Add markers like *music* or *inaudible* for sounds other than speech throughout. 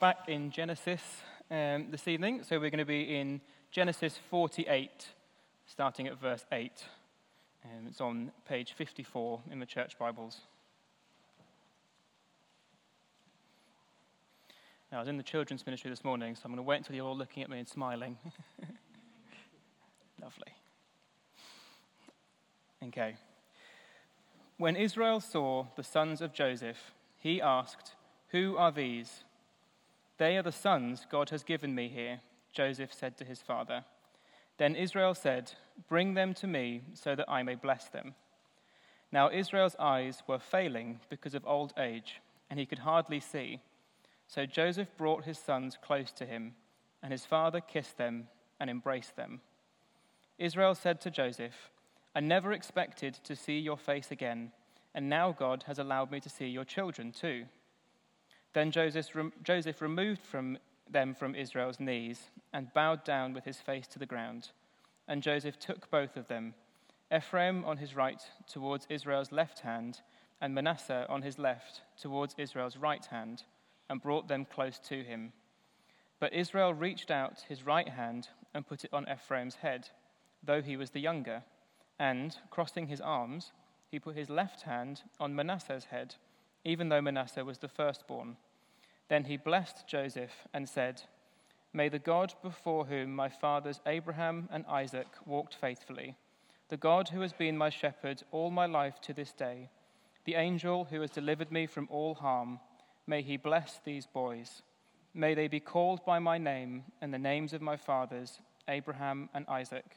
back in Genesis um, this evening. So we're going to be in Genesis 48, starting at verse 8. Um, it's on page 54 in the church Bibles. Now, I was in the children's ministry this morning, so I'm going to wait until you're all looking at me and smiling. *laughs* Lovely. Okay. When Israel saw the sons of Joseph, he asked, Who are these? They are the sons God has given me here, Joseph said to his father. Then Israel said, Bring them to me so that I may bless them. Now Israel's eyes were failing because of old age, and he could hardly see. So Joseph brought his sons close to him, and his father kissed them and embraced them. Israel said to Joseph, I never expected to see your face again, and now God has allowed me to see your children too. Then Joseph, Joseph removed from them from Israel's knees and bowed down with his face to the ground. And Joseph took both of them, Ephraim on his right towards Israel's left hand, and Manasseh on his left towards Israel's right hand, and brought them close to him. But Israel reached out his right hand and put it on Ephraim's head, though he was the younger. And, crossing his arms, he put his left hand on Manasseh's head even though Manasseh was the firstborn. Then he blessed Joseph and said, May the God before whom my fathers Abraham and Isaac walked faithfully, the God who has been my shepherd all my life to this day, the angel who has delivered me from all harm, may he bless these boys. May they be called by my name and the names of my fathers, Abraham and Isaac,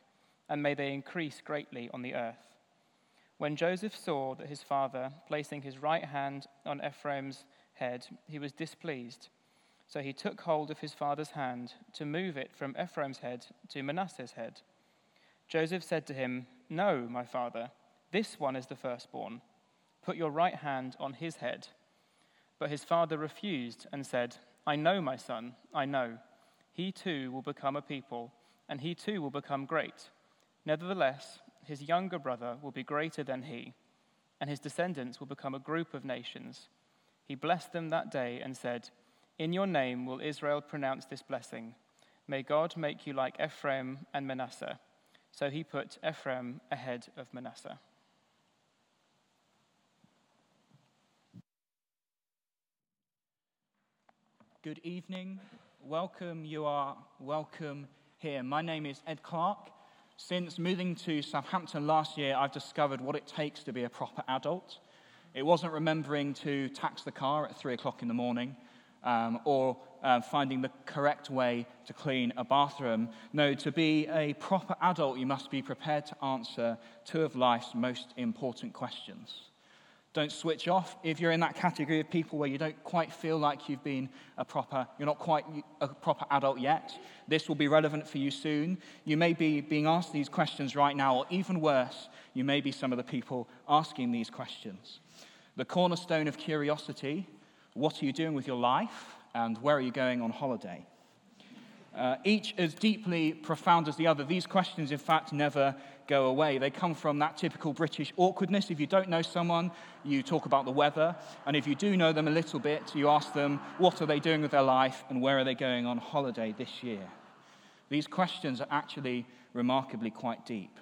and may they increase greatly on the earth. When Joseph saw that his father, placing his right hand on Ephraim's head, he was displeased. So he took hold of his father's hand to move it from Ephraim's head to Manasseh's head. Joseph said to him, No, my father, this one is the firstborn. Put your right hand on his head. But his father refused and said, I know, my son, I know. He too will become a people, and he too will become great. Nevertheless, his younger brother will be greater than he, and his descendants will become a group of nations. He blessed them that day and said, In your name will Israel pronounce this blessing. May God make you like Ephraim and Manasseh. So he put Ephraim ahead of Manasseh. Good evening. Welcome. You are welcome here. My name is Ed Clark. Since moving to Southampton last year, I've discovered what it takes to be a proper adult. It wasn't remembering to tax the car at three o'clock in the morning um, or uh, finding the correct way to clean a bathroom. No, to be a proper adult, you must be prepared to answer two of life's most important questions don't switch off. If you're in that category of people where you don't quite feel like you've been a proper, you're not quite a proper adult yet, this will be relevant for you soon. You may be being asked these questions right now, or even worse, you may be some of the people asking these questions. The cornerstone of curiosity what are you doing with your life, and where are you going on holiday? Uh, each as deeply profound as the other. These questions, in fact, never go away. They come from that typical British awkwardness. If you don't know someone, you talk about the weather. And if you do know them a little bit, you ask them what are they doing with their life and where are they going on holiday this year. These questions are actually remarkably quite deep.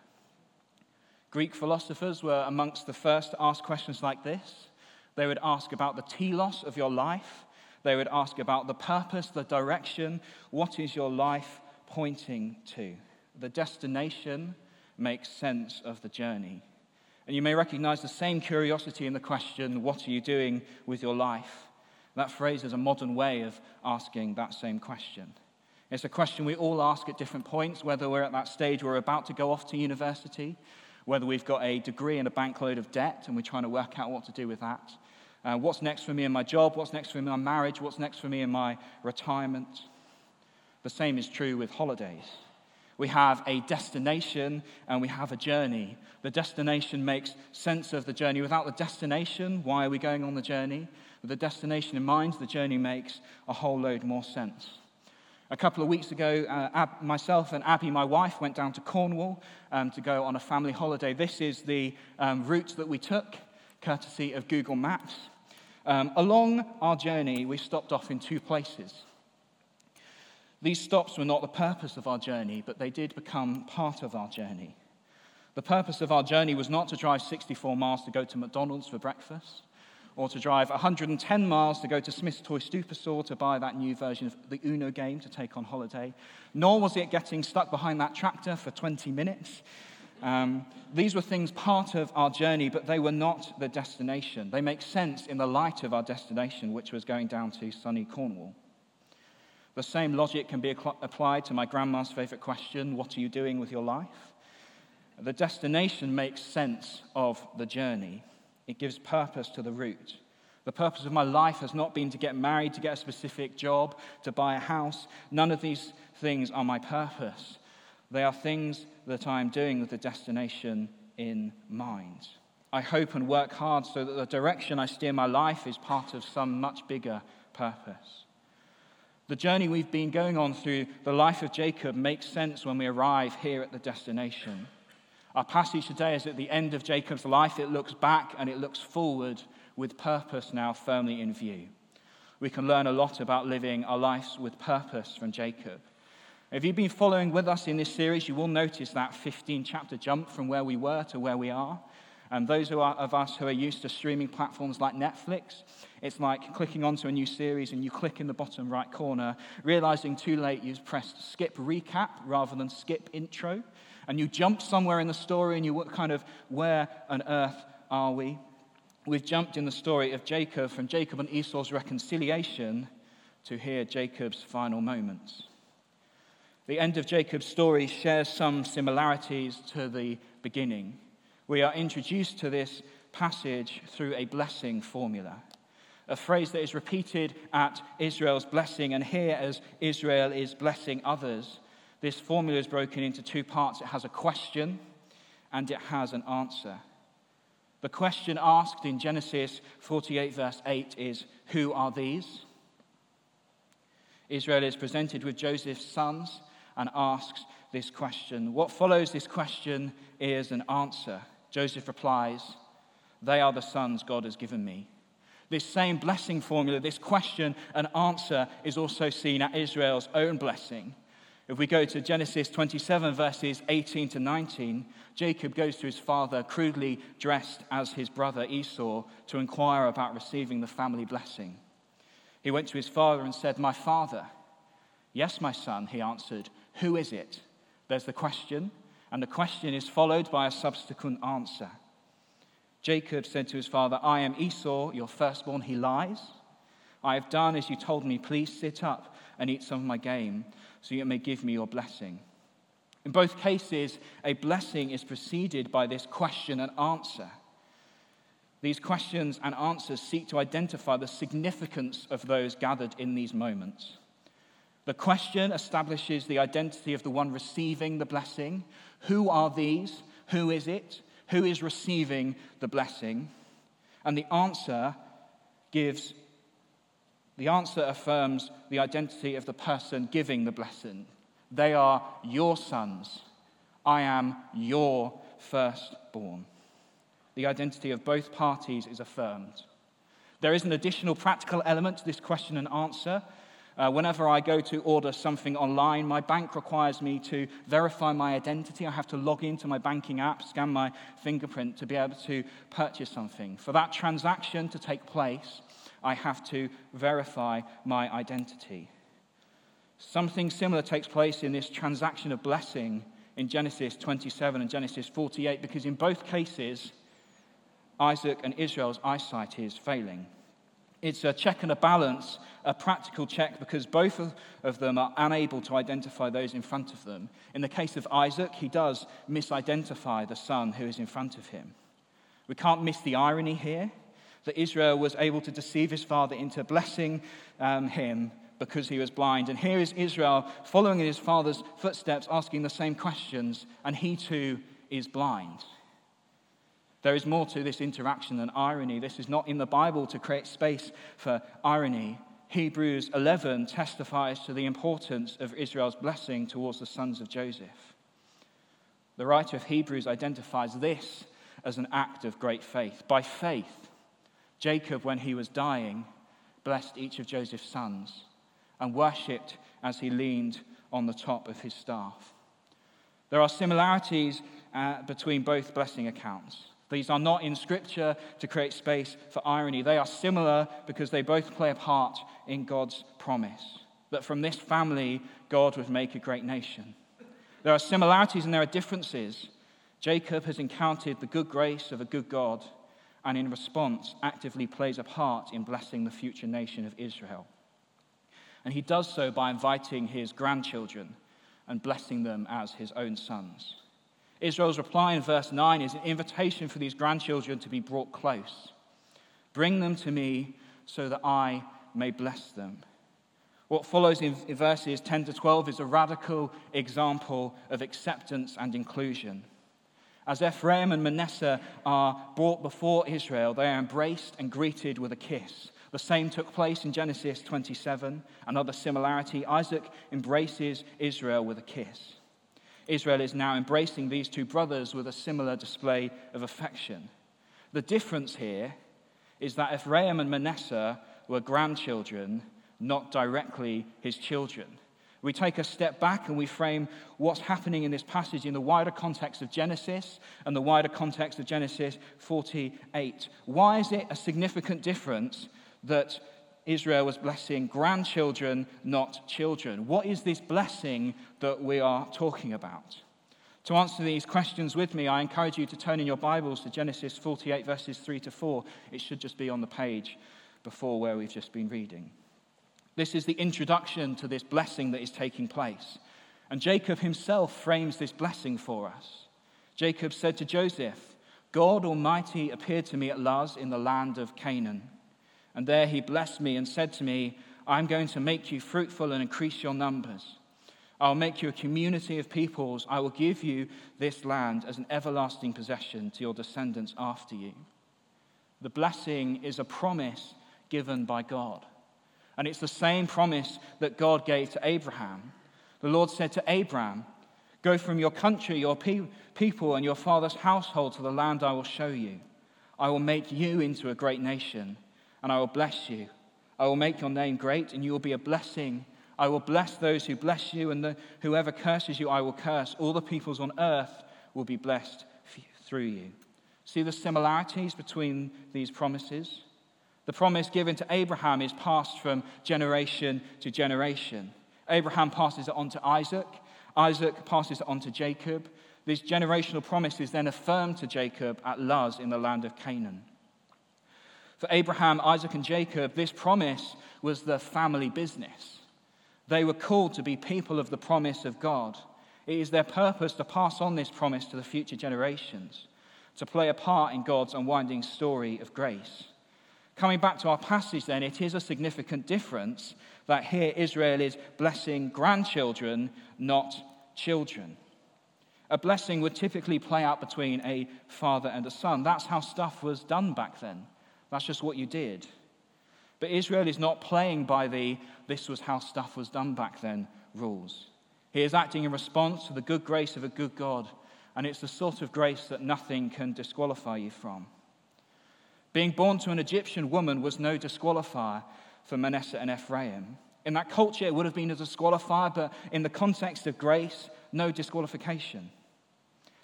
Greek philosophers were amongst the first to ask questions like this. They would ask about the telos of your life they would ask about the purpose, the direction. What is your life pointing to? The destination makes sense of the journey. And you may recognize the same curiosity in the question, What are you doing with your life? That phrase is a modern way of asking that same question. It's a question we all ask at different points, whether we're at that stage where we're about to go off to university, whether we've got a degree and a bankload of debt and we're trying to work out what to do with that, uh, what's next for me in my job? What's next for me in my marriage? What's next for me in my retirement? The same is true with holidays. We have a destination and we have a journey. The destination makes sense of the journey. Without the destination, why are we going on the journey? With the destination in mind, the journey makes a whole load more sense. A couple of weeks ago, uh, Ab- myself and Abby, my wife, went down to Cornwall um, to go on a family holiday. This is the um, route that we took, courtesy of Google Maps. Um, along our journey, we stopped off in two places. These stops were not the purpose of our journey, but they did become part of our journey. The purpose of our journey was not to drive 64 miles to go to McDonald's for breakfast, or to drive 110 miles to go to Smith's Toy Superstore to buy that new version of the Uno game to take on holiday, nor was it getting stuck behind that tractor for 20 minutes. Um, these were things part of our journey, but they were not the destination. They make sense in the light of our destination, which was going down to sunny Cornwall. The same logic can be applied to my grandma's favorite question what are you doing with your life? The destination makes sense of the journey, it gives purpose to the route. The purpose of my life has not been to get married, to get a specific job, to buy a house. None of these things are my purpose. They are things that I am doing with the destination in mind. I hope and work hard so that the direction I steer my life is part of some much bigger purpose. The journey we've been going on through the life of Jacob makes sense when we arrive here at the destination. Our passage today is at the end of Jacob's life. It looks back and it looks forward with purpose now firmly in view. We can learn a lot about living our lives with purpose from Jacob. If you've been following with us in this series, you will notice that 15 chapter jump from where we were to where we are. And those are, of us who are used to streaming platforms like Netflix, it's like clicking onto a new series and you click in the bottom right corner, realizing too late you've pressed skip recap rather than skip intro. And you jump somewhere in the story and you kind of, where on earth are we? We've jumped in the story of Jacob from Jacob and Esau's reconciliation to hear Jacob's final moments. The end of Jacob's story shares some similarities to the beginning we are introduced to this passage through a blessing formula, a phrase that is repeated at Israel's blessing, and here as Israel is blessing others. This formula is broken into two parts it has a question and it has an answer. The question asked in Genesis 48, verse 8 is Who are these? Israel is presented with Joseph's sons and asks this question. What follows this question is an answer. Joseph replies, They are the sons God has given me. This same blessing formula, this question and answer, is also seen at Israel's own blessing. If we go to Genesis 27, verses 18 to 19, Jacob goes to his father, crudely dressed as his brother Esau, to inquire about receiving the family blessing. He went to his father and said, My father. Yes, my son, he answered. Who is it? There's the question and the question is followed by a subsequent answer. Jacob said to his father, I am Esau, your firstborn. He lies. I have done as you told me. Please sit up and eat some of my game, so you may give me your blessing. In both cases, a blessing is preceded by this question and answer. These questions and answers seek to identify the significance of those gathered in these moments. The question establishes the identity of the one receiving the blessing, who are these? Who is it? Who is receiving the blessing? And the answer gives, the answer affirms the identity of the person giving the blessing. They are your sons. I am your firstborn. The identity of both parties is affirmed. There is an additional practical element to this question and answer uh, whenever I go to order something online, my bank requires me to verify my identity. I have to log into my banking app, scan my fingerprint to be able to purchase something. For that transaction to take place, I have to verify my identity. Something similar takes place in this transaction of blessing in Genesis 27 and Genesis 48, because in both cases, Isaac and Israel's eyesight is failing. It's a check and a balance, a practical check, because both of them are unable to identify those in front of them. In the case of Isaac, he does misidentify the son who is in front of him. We can't miss the irony here that Israel was able to deceive his father into blessing um, him because he was blind. And here is Israel following in his father's footsteps, asking the same questions, and he too is blind. There is more to this interaction than irony. This is not in the Bible to create space for irony. Hebrews 11 testifies to the importance of Israel's blessing towards the sons of Joseph. The writer of Hebrews identifies this as an act of great faith. By faith, Jacob, when he was dying, blessed each of Joseph's sons. and worshipped as he leaned on the top of his staff. There are similarities uh, between both blessing accounts. These are not in Scripture to create space for irony. They are similar because they both play a part in God's promise that from this family, God would make a great nation. There are similarities and there are differences. Jacob has encountered the good grace of a good God and, in response, actively plays a part in blessing the future nation of Israel. And he does so by inviting his grandchildren and blessing them as his own sons. Israel's reply in verse 9 is an invitation for these grandchildren to be brought close. Bring them to me so that I may bless them. What follows in verses 10 to 12 is a radical example of acceptance and inclusion. As Ephraim and Manasseh are brought before Israel, they are embraced and greeted with a kiss. The same took place in Genesis 27. Another similarity Isaac embraces Israel with a kiss. Israel is now embracing these two brothers with a similar display of affection. The difference here is that Ephraim and Manasseh were grandchildren, not directly his children. We take a step back and we frame what's happening in this passage in the wider context of Genesis and the wider context of Genesis 48. Why is it a significant difference that Israel was blessing grandchildren, not children. What is this blessing that we are talking about? To answer these questions with me, I encourage you to turn in your Bibles to Genesis 48, verses 3 to 4. It should just be on the page before where we've just been reading. This is the introduction to this blessing that is taking place. And Jacob himself frames this blessing for us. Jacob said to Joseph, God Almighty appeared to me at Luz in the land of Canaan. And there he blessed me and said to me, I'm going to make you fruitful and increase your numbers. I'll make you a community of peoples. I will give you this land as an everlasting possession to your descendants after you. The blessing is a promise given by God. And it's the same promise that God gave to Abraham. The Lord said to Abraham, Go from your country, your pe- people, and your father's household to the land I will show you. I will make you into a great nation and I will bless you. I will make your name great, and you will be a blessing. I will bless those who bless you, and the, whoever curses you, I will curse. All the peoples on earth will be blessed through you. See the similarities between these promises? The promise given to Abraham is passed from generation to generation. Abraham passes it on to Isaac, Isaac passes it on to Jacob. This generational promise is then affirmed to Jacob at Luz in the land of Canaan. For Abraham, Isaac, and Jacob, this promise was the family business. They were called to be people of the promise of God. It is their purpose to pass on this promise to the future generations, to play a part in God's unwinding story of grace. Coming back to our passage, then, it is a significant difference that here Israel is blessing grandchildren, not children. A blessing would typically play out between a father and a son. That's how stuff was done back then. That's just what you did. But Israel is not playing by the this was how stuff was done back then rules. He is acting in response to the good grace of a good God, and it's the sort of grace that nothing can disqualify you from. Being born to an Egyptian woman was no disqualifier for Manasseh and Ephraim. In that culture, it would have been a disqualifier, but in the context of grace, no disqualification.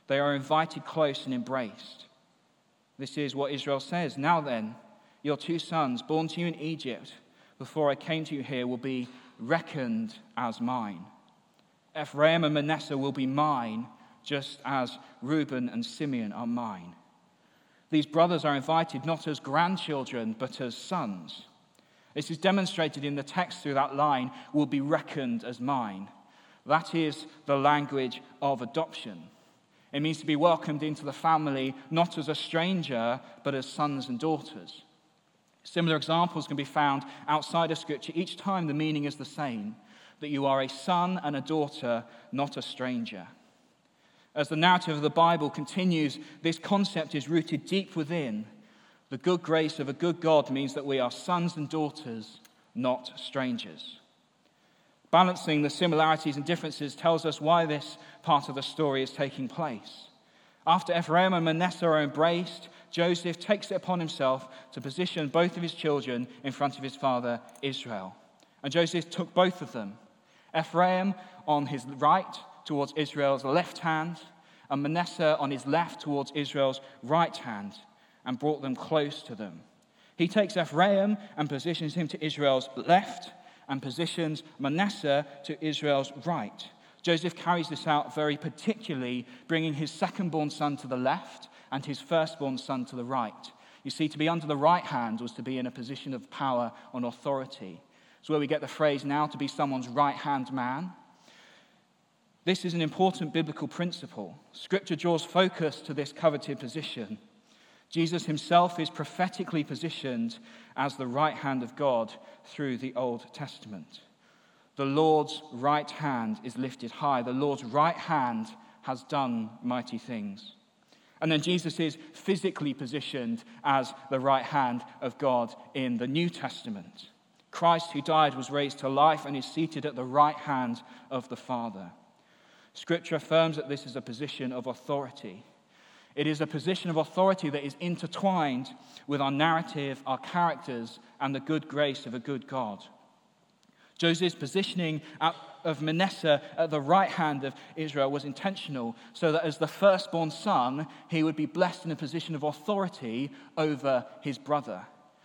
They are invited close and embraced. This is what Israel says. Now then, your two sons, born to you in Egypt, before I came to you here, will be reckoned as mine. Ephraim and Manasseh will be mine, just as Reuben and Simeon are mine. These brothers are invited not as grandchildren, but as sons. This is demonstrated in the text through that line, will be reckoned as mine. That is the language of adoption. It means to be welcomed into the family not as a stranger, but as sons and daughters. Similar examples can be found outside of Scripture. Each time the meaning is the same that you are a son and a daughter, not a stranger. As the narrative of the Bible continues, this concept is rooted deep within. The good grace of a good God means that we are sons and daughters, not strangers. Balancing the similarities and differences tells us why this part of the story is taking place. After Ephraim and Manasseh are embraced, Joseph takes it upon himself to position both of his children in front of his father Israel. And Joseph took both of them Ephraim on his right towards Israel's left hand, and Manasseh on his left towards Israel's right hand, and brought them close to them. He takes Ephraim and positions him to Israel's left, and positions Manasseh to Israel's right. Joseph carries this out very particularly, bringing his second born son to the left and his firstborn son to the right. You see, to be under the right hand was to be in a position of power and authority. It's where we get the phrase now to be someone's right hand man. This is an important biblical principle. Scripture draws focus to this coveted position. Jesus himself is prophetically positioned as the right hand of God through the Old Testament. The Lord's right hand is lifted high. The Lord's right hand has done mighty things. And then Jesus is physically positioned as the right hand of God in the New Testament. Christ, who died, was raised to life and is seated at the right hand of the Father. Scripture affirms that this is a position of authority. It is a position of authority that is intertwined with our narrative, our characters, and the good grace of a good God. Joseph's positioning of Manasseh at the right hand of Israel was intentional, so that as the firstborn son, he would be blessed in a position of authority over his brother.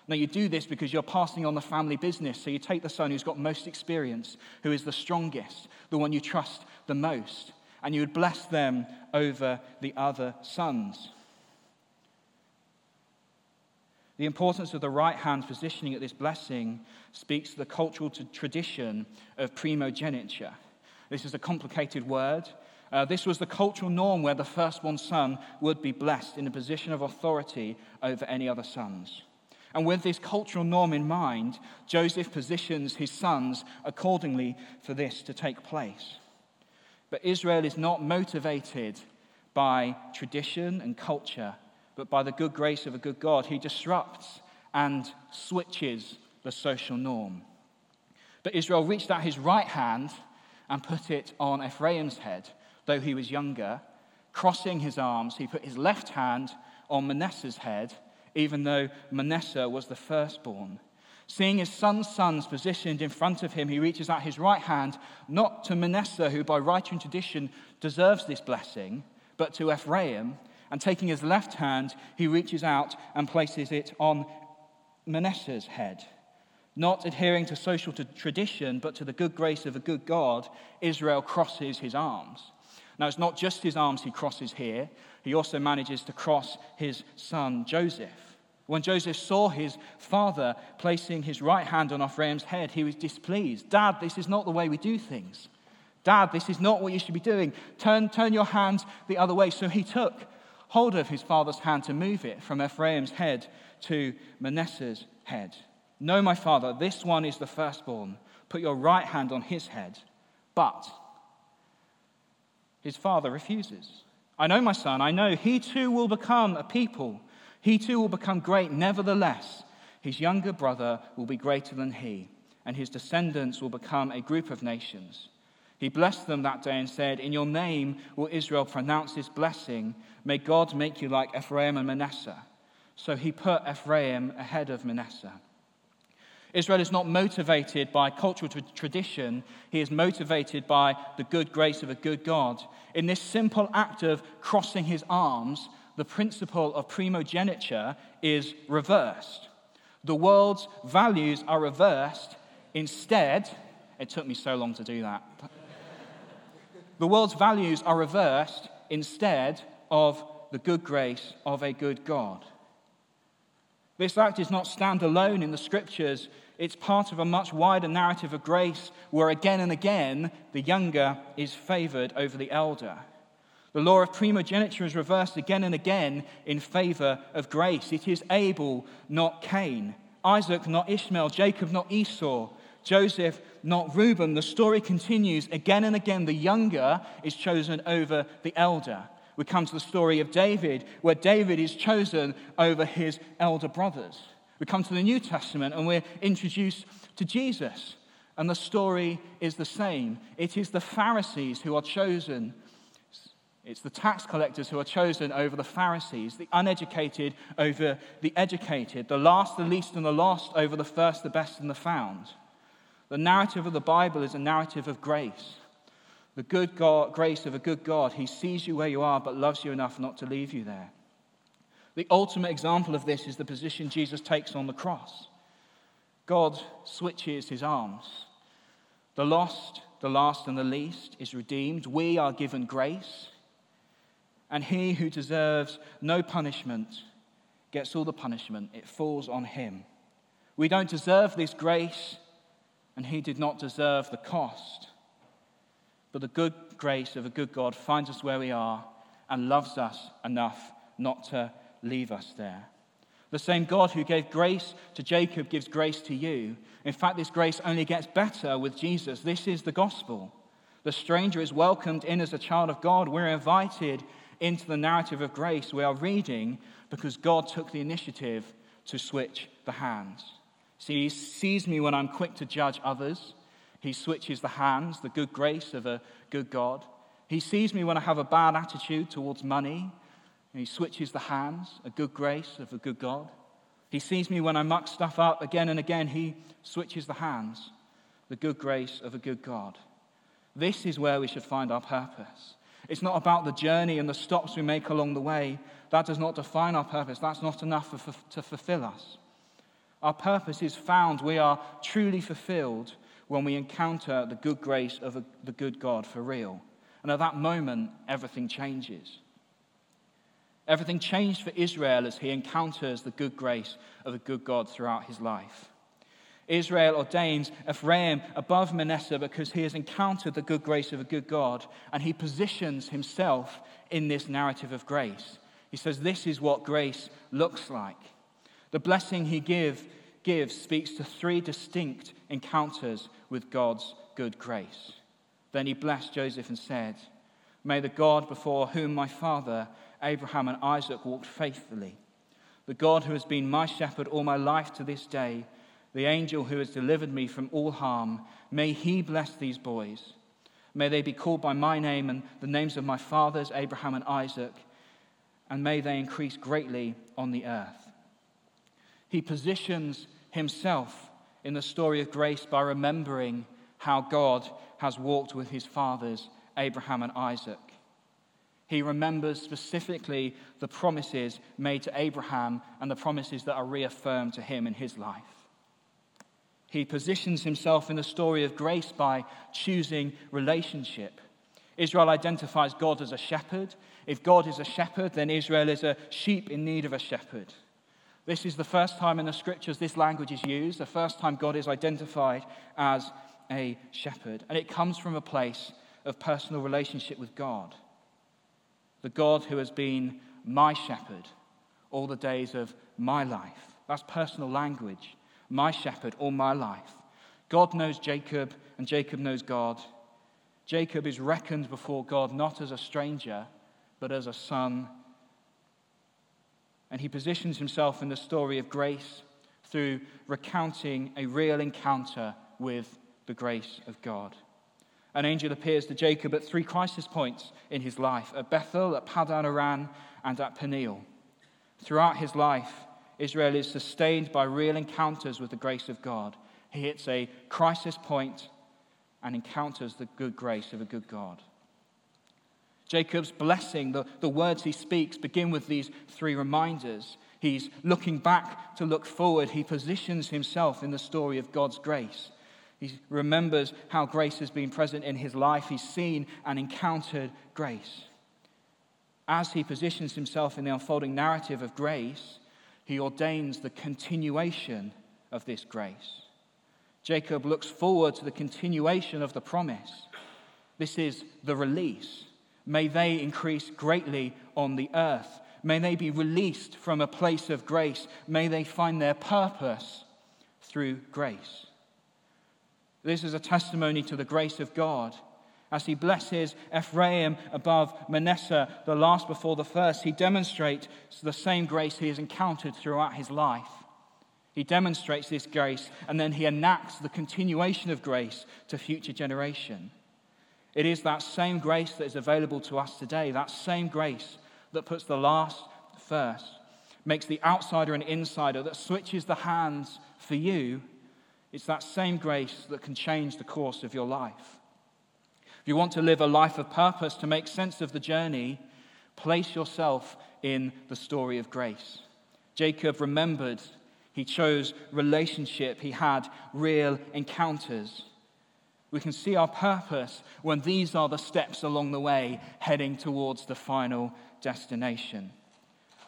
Now, you do this because you're passing on the family business. So you take the son who's got most experience, who is the strongest, the one you trust the most, and you would bless them over the other sons. The importance of the right hand positioning at this blessing speaks to the cultural tradition of primogeniture. This is a complicated word. Uh, this was the cultural norm where the firstborn son would be blessed in a position of authority over any other sons. And with this cultural norm in mind, Joseph positions his sons accordingly for this to take place. But Israel is not motivated by tradition and culture, but by the good grace of a good God. who disrupts and switches the social norm. But Israel reached out his right hand and put it on Ephraim's head, though he was younger. Crossing his arms, he put his left hand on Manasseh's head even though Manasseh was the firstborn. Seeing his son's sons positioned in front of him, he reaches out his right hand, not to Manasseh, who by right and tradition deserves this blessing, but to Ephraim. And taking his left hand, he reaches out and places it on Manasseh's head. Not adhering to social tradition, but to the good grace of a good God, Israel crosses his arms. Now, it's not just his arms he crosses here, he also manages to cross his son Joseph. When Joseph saw his father placing his right hand on Ephraim's head, he was displeased. Dad, this is not the way we do things. Dad, this is not what you should be doing. Turn, turn your hand the other way. So he took hold of his father's hand to move it from Ephraim's head to Manasseh's head. No, my father, this one is the firstborn. Put your right hand on his head. But his father refuses. I know, my son, I know he too will become a people. He too will become great. Nevertheless, his younger brother will be greater than he, and his descendants will become a group of nations. He blessed them that day and said, In your name will Israel pronounce this blessing. May God make you like Ephraim and Manasseh. So he put Ephraim ahead of Manasseh. Israel is not motivated by cultural tradition, he is motivated by the good grace of a good God. In this simple act of crossing his arms, the principle of primogeniture is reversed. The world's values are reversed. Instead, it took me so long to do that. the world's values are reversed instead of the good grace of a good God. This act is not standalone in the scriptures, it's part of a much wider narrative of grace where again and again the younger is favored over the elder. The law of primogeniture is reversed again and again in favor of grace. It is Abel, not Cain, Isaac, not Ishmael, Jacob, not Esau, Joseph, not Reuben. The story continues again and again. The younger is chosen over the elder. We come to the story of David, where David is chosen over his elder brothers. We come to the New Testament and we're introduced to Jesus. And the story is the same. It is the Pharisees who are chosen. It's the tax collectors who are chosen over the Pharisees, the uneducated over the educated, the last, the least, and the lost over the first, the best, and the found. The narrative of the Bible is a narrative of grace. The good God, grace of a good God. He sees you where you are, but loves you enough not to leave you there. The ultimate example of this is the position Jesus takes on the cross. God switches his arms. The lost, the last, and the least is redeemed. We are given grace. And he who deserves no punishment gets all the punishment. It falls on him. We don't deserve this grace, and he did not deserve the cost. But the good grace of a good God finds us where we are and loves us enough not to leave us there. The same God who gave grace to Jacob gives grace to you. In fact, this grace only gets better with Jesus. This is the gospel. The stranger is welcomed in as a child of God. We're invited into the narrative of grace we are reading because God took the initiative to switch the hands. See, he sees me when I'm quick to judge others. He switches the hands, the good grace of a good God. He sees me when I have a bad attitude towards money. He switches the hands, a good grace of a good God. He sees me when I muck stuff up again and again. He switches the hands, the good grace of a good God. This is where we should find our purpose. It's not about the journey and the stops we make along the way. That does not define our purpose. That's not enough for, to fulfill us. Our purpose is found. We are truly fulfilled when we encounter the good grace of a, the good God for real. And at that moment, everything changes. Everything changed for Israel as he encounters the good grace of a good God throughout his life. Israel ordains Ephraim above Manasseh because he has encountered the good grace of a good God and he positions himself in this narrative of grace. He says, This is what grace looks like. The blessing he give, gives speaks to three distinct encounters with God's good grace. Then he blessed Joseph and said, May the God before whom my father Abraham and Isaac walked faithfully, the God who has been my shepherd all my life to this day, the angel who has delivered me from all harm, may he bless these boys. May they be called by my name and the names of my fathers, Abraham and Isaac, and may they increase greatly on the earth. He positions himself in the story of grace by remembering how God has walked with his fathers, Abraham and Isaac. He remembers specifically the promises made to Abraham and the promises that are reaffirmed to him in his life. He positions himself in the story of grace by choosing relationship. Israel identifies God as a shepherd. If God is a shepherd, then Israel is a sheep in need of a shepherd. This is the first time in the scriptures this language is used, the first time God is identified as a shepherd. And it comes from a place of personal relationship with God. The God who has been my shepherd all the days of my life. That's personal language. My shepherd all my life. God knows Jacob, and Jacob knows God. Jacob is reckoned before God not as a stranger, but as a son and he positions himself in the story of grace through recounting a real encounter with the grace of God. An angel appears to Jacob at three crisis points in his life at Bethel, at Paddan Aram, and at Peniel. Throughout his life, Israel is sustained by real encounters with the grace of God. He hits a crisis point and encounters the good grace of a good God. Jacob's blessing, the, the words he speaks, begin with these three reminders. He's looking back to look forward. He positions himself in the story of God's grace. He remembers how grace has been present in his life. He's seen and encountered grace. As he positions himself in the unfolding narrative of grace, he ordains the continuation of this grace. Jacob looks forward to the continuation of the promise. This is the release. May they increase greatly on the earth. May they be released from a place of grace. May they find their purpose through grace. This is a testimony to the grace of God. As he blesses Ephraim above Manasseh, the last before the first, he demonstrates the same grace he has encountered throughout his life. He demonstrates this grace and then he enacts the continuation of grace to future generation. It is that same grace that is available to us today, that same grace that puts the last first, makes the outsider an insider, that switches the hands for you. It's that same grace that can change the course of your life. If you want to live a life of purpose, to make sense of the journey, place yourself in the story of grace. Jacob remembered he chose relationship, he had real encounters. We can see our purpose when these are the steps along the way heading towards the final destination.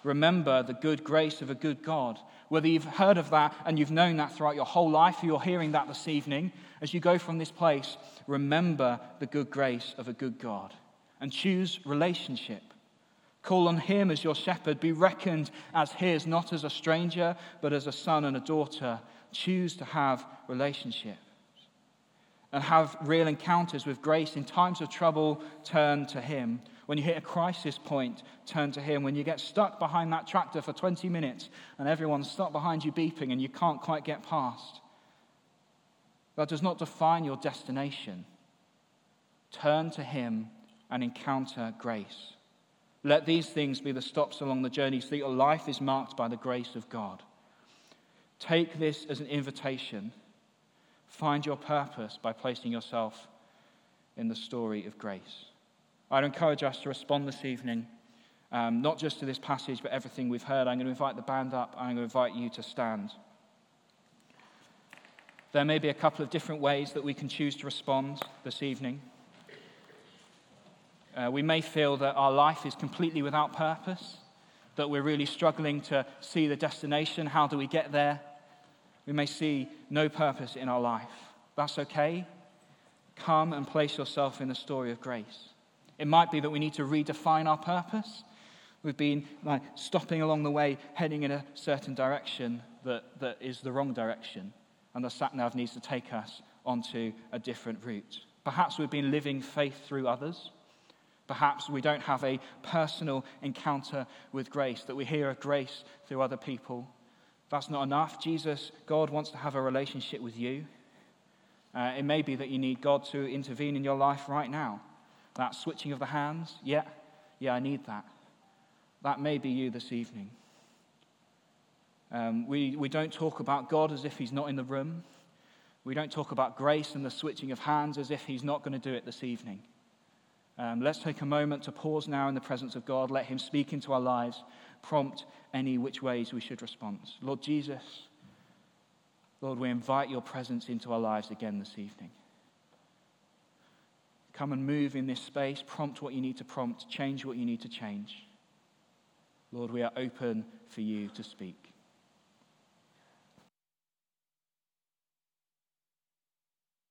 Remember the good grace of a good God. Whether you've heard of that and you've known that throughout your whole life, or you're hearing that this evening, as you go from this place, remember the good grace of a good God and choose relationship. Call on him as your shepherd. Be reckoned as his, not as a stranger, but as a son and a daughter. Choose to have relationship and have real encounters with grace. In times of trouble, turn to him. When you hit a crisis point, turn to him. When you get stuck behind that tractor for 20 minutes and everyone's stuck behind you beeping and you can't quite get past, that does not define your destination. Turn to him and encounter grace. Let these things be the stops along the journey so that your life is marked by the grace of God. Take this as an invitation. Find your purpose by placing yourself in the story of grace. I'd encourage us to respond this evening, um, not just to this passage, but everything we've heard. I'm going to invite the band up. I'm going to invite you to stand. There may be a couple of different ways that we can choose to respond this evening. Uh, we may feel that our life is completely without purpose, that we're really struggling to see the destination. How do we get there? We may see no purpose in our life. That's okay. Come and place yourself in the story of grace. It might be that we need to redefine our purpose. We've been like, stopping along the way, heading in a certain direction that, that is the wrong direction, and the sat nav needs to take us onto a different route. Perhaps we've been living faith through others. Perhaps we don't have a personal encounter with grace, that we hear of grace through other people. That's not enough. Jesus, God wants to have a relationship with you. Uh, it may be that you need God to intervene in your life right now. That switching of the hands, yeah, yeah, I need that. That may be you this evening. Um, we, we don't talk about God as if He's not in the room. We don't talk about grace and the switching of hands as if He's not going to do it this evening. Um, let's take a moment to pause now in the presence of God. Let Him speak into our lives, prompt any which ways we should respond. Lord Jesus, Lord, we invite your presence into our lives again this evening. Come and move in this space, prompt what you need to prompt, change what you need to change. Lord, we are open for you to speak.